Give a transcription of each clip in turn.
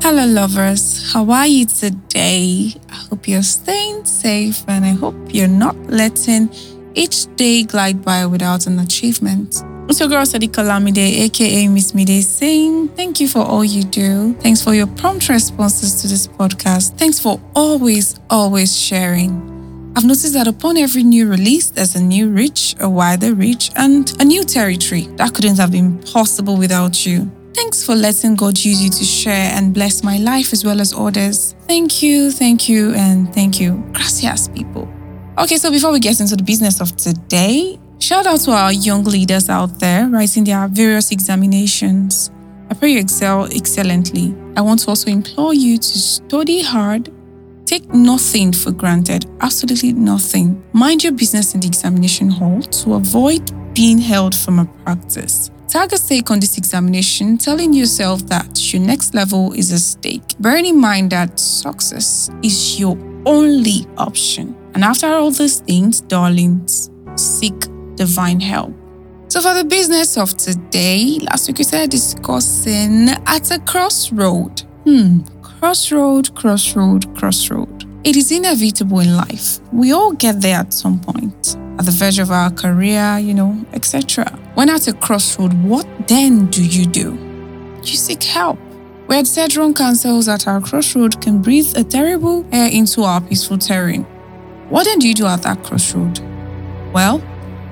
Hello, lovers. How are you today? I hope you're staying safe and I hope you're not letting each day glide by without an achievement. It's your girl Sadiq Kalamide, aka Miss Mide, saying thank you for all you do. Thanks for your prompt responses to this podcast. Thanks for always, always sharing. I've noticed that upon every new release, there's a new reach, a wider reach, and a new territory. That couldn't have been possible without you. Thanks for letting God use you to share and bless my life as well as others. Thank you, thank you, and thank you. Gracias, people. Okay, so before we get into the business of today, shout out to our young leaders out there writing their various examinations. I pray you excel excellently. I want to also implore you to study hard, take nothing for granted, absolutely nothing. Mind your business in the examination hall to avoid being held from a practice. Tag a stake on this examination, telling yourself that your next level is a stake. Bearing in mind that success is your only option. And after all these things, darlings, seek divine help. So, for the business of today, last week we started discussing at a crossroad. Hmm, crossroad, crossroad, crossroad. It is inevitable in life. We all get there at some point at the verge of our career, you know, etc. When at a crossroad, what then do you do? You seek help. We had said wrong counsels at our crossroad can breathe a terrible air into our peaceful terrain. What then do you do at that crossroad? Well,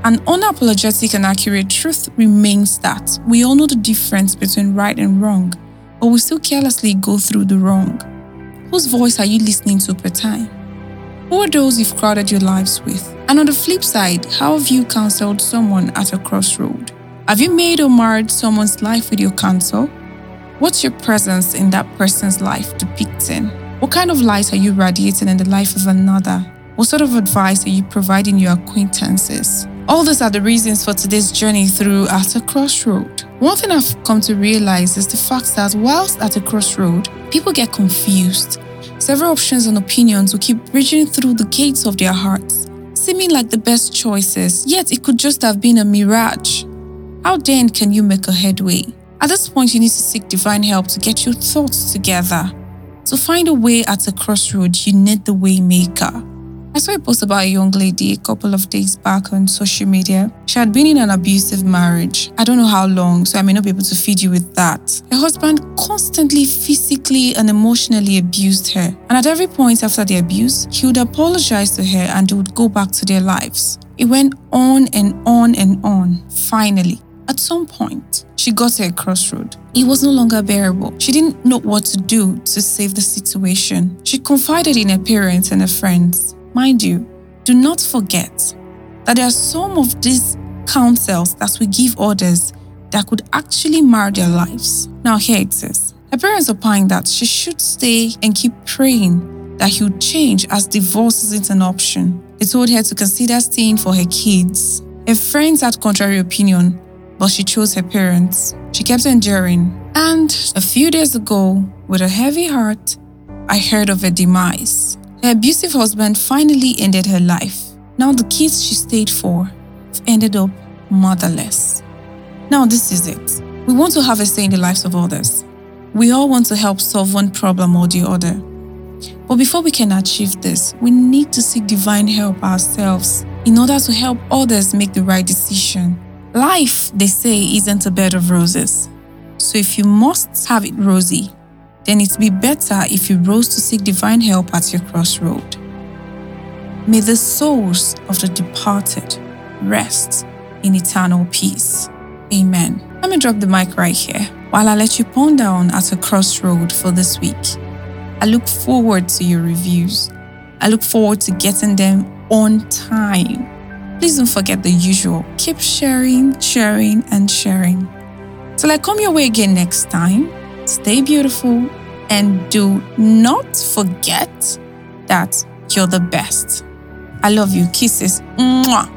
an unapologetic and accurate truth remains that we all know the difference between right and wrong, but we still carelessly go through the wrong. Whose voice are you listening to per time? Who are those you've crowded your lives with? And on the flip side, how have you counseled someone at a crossroad? Have you made or marred someone's life with your counsel? What's your presence in that person's life depicting? What kind of light are you radiating in the life of another? What sort of advice are you providing your acquaintances? All these are the reasons for today's journey through At a Crossroad. One thing I've come to realize is the fact that whilst at a crossroad, people get confused. Several options and opinions will keep bridging through the gates of their hearts seeming like the best choices, yet it could just have been a mirage. How then can you make a headway? At this point, you need to seek divine help to get your thoughts together. To find a way at a crossroad, you need the waymaker. I saw a post about a young lady a couple of days back on social media. She had been in an abusive marriage. I don't know how long, so I may not be able to feed you with that. Her husband constantly physically and emotionally abused her. And at every point after the abuse, he would apologize to her and they would go back to their lives. It went on and on and on. Finally, at some point, she got to a crossroad. It was no longer bearable. She didn't know what to do to save the situation. She confided in her parents and her friends. Mind you, do not forget that there are some of these counsels that we give others that could actually mar their lives. Now, here it says her parents opined that she should stay and keep praying that he would change as divorce isn't an option. They told her to consider staying for her kids. Her friends had contrary opinion, but she chose her parents. She kept enduring. And a few days ago, with a heavy heart, I heard of her demise. Her abusive husband finally ended her life. Now the kids she stayed for ended up motherless. Now this is it. We want to have a say in the lives of others. We all want to help solve one problem or the other. But before we can achieve this, we need to seek divine help ourselves in order to help others make the right decision. Life, they say, isn't a bed of roses. So if you must have it rosy, then it'd be better if you rose to seek divine help at your crossroad. May the souls of the departed rest in eternal peace. Amen. Let me drop the mic right here while I let you ponder on at a crossroad for this week. I look forward to your reviews. I look forward to getting them on time. Please don't forget the usual. Keep sharing, sharing, and sharing. Till I come your way again next time, stay beautiful, and do not forget that you're the best. I love you. Kisses. Mwah.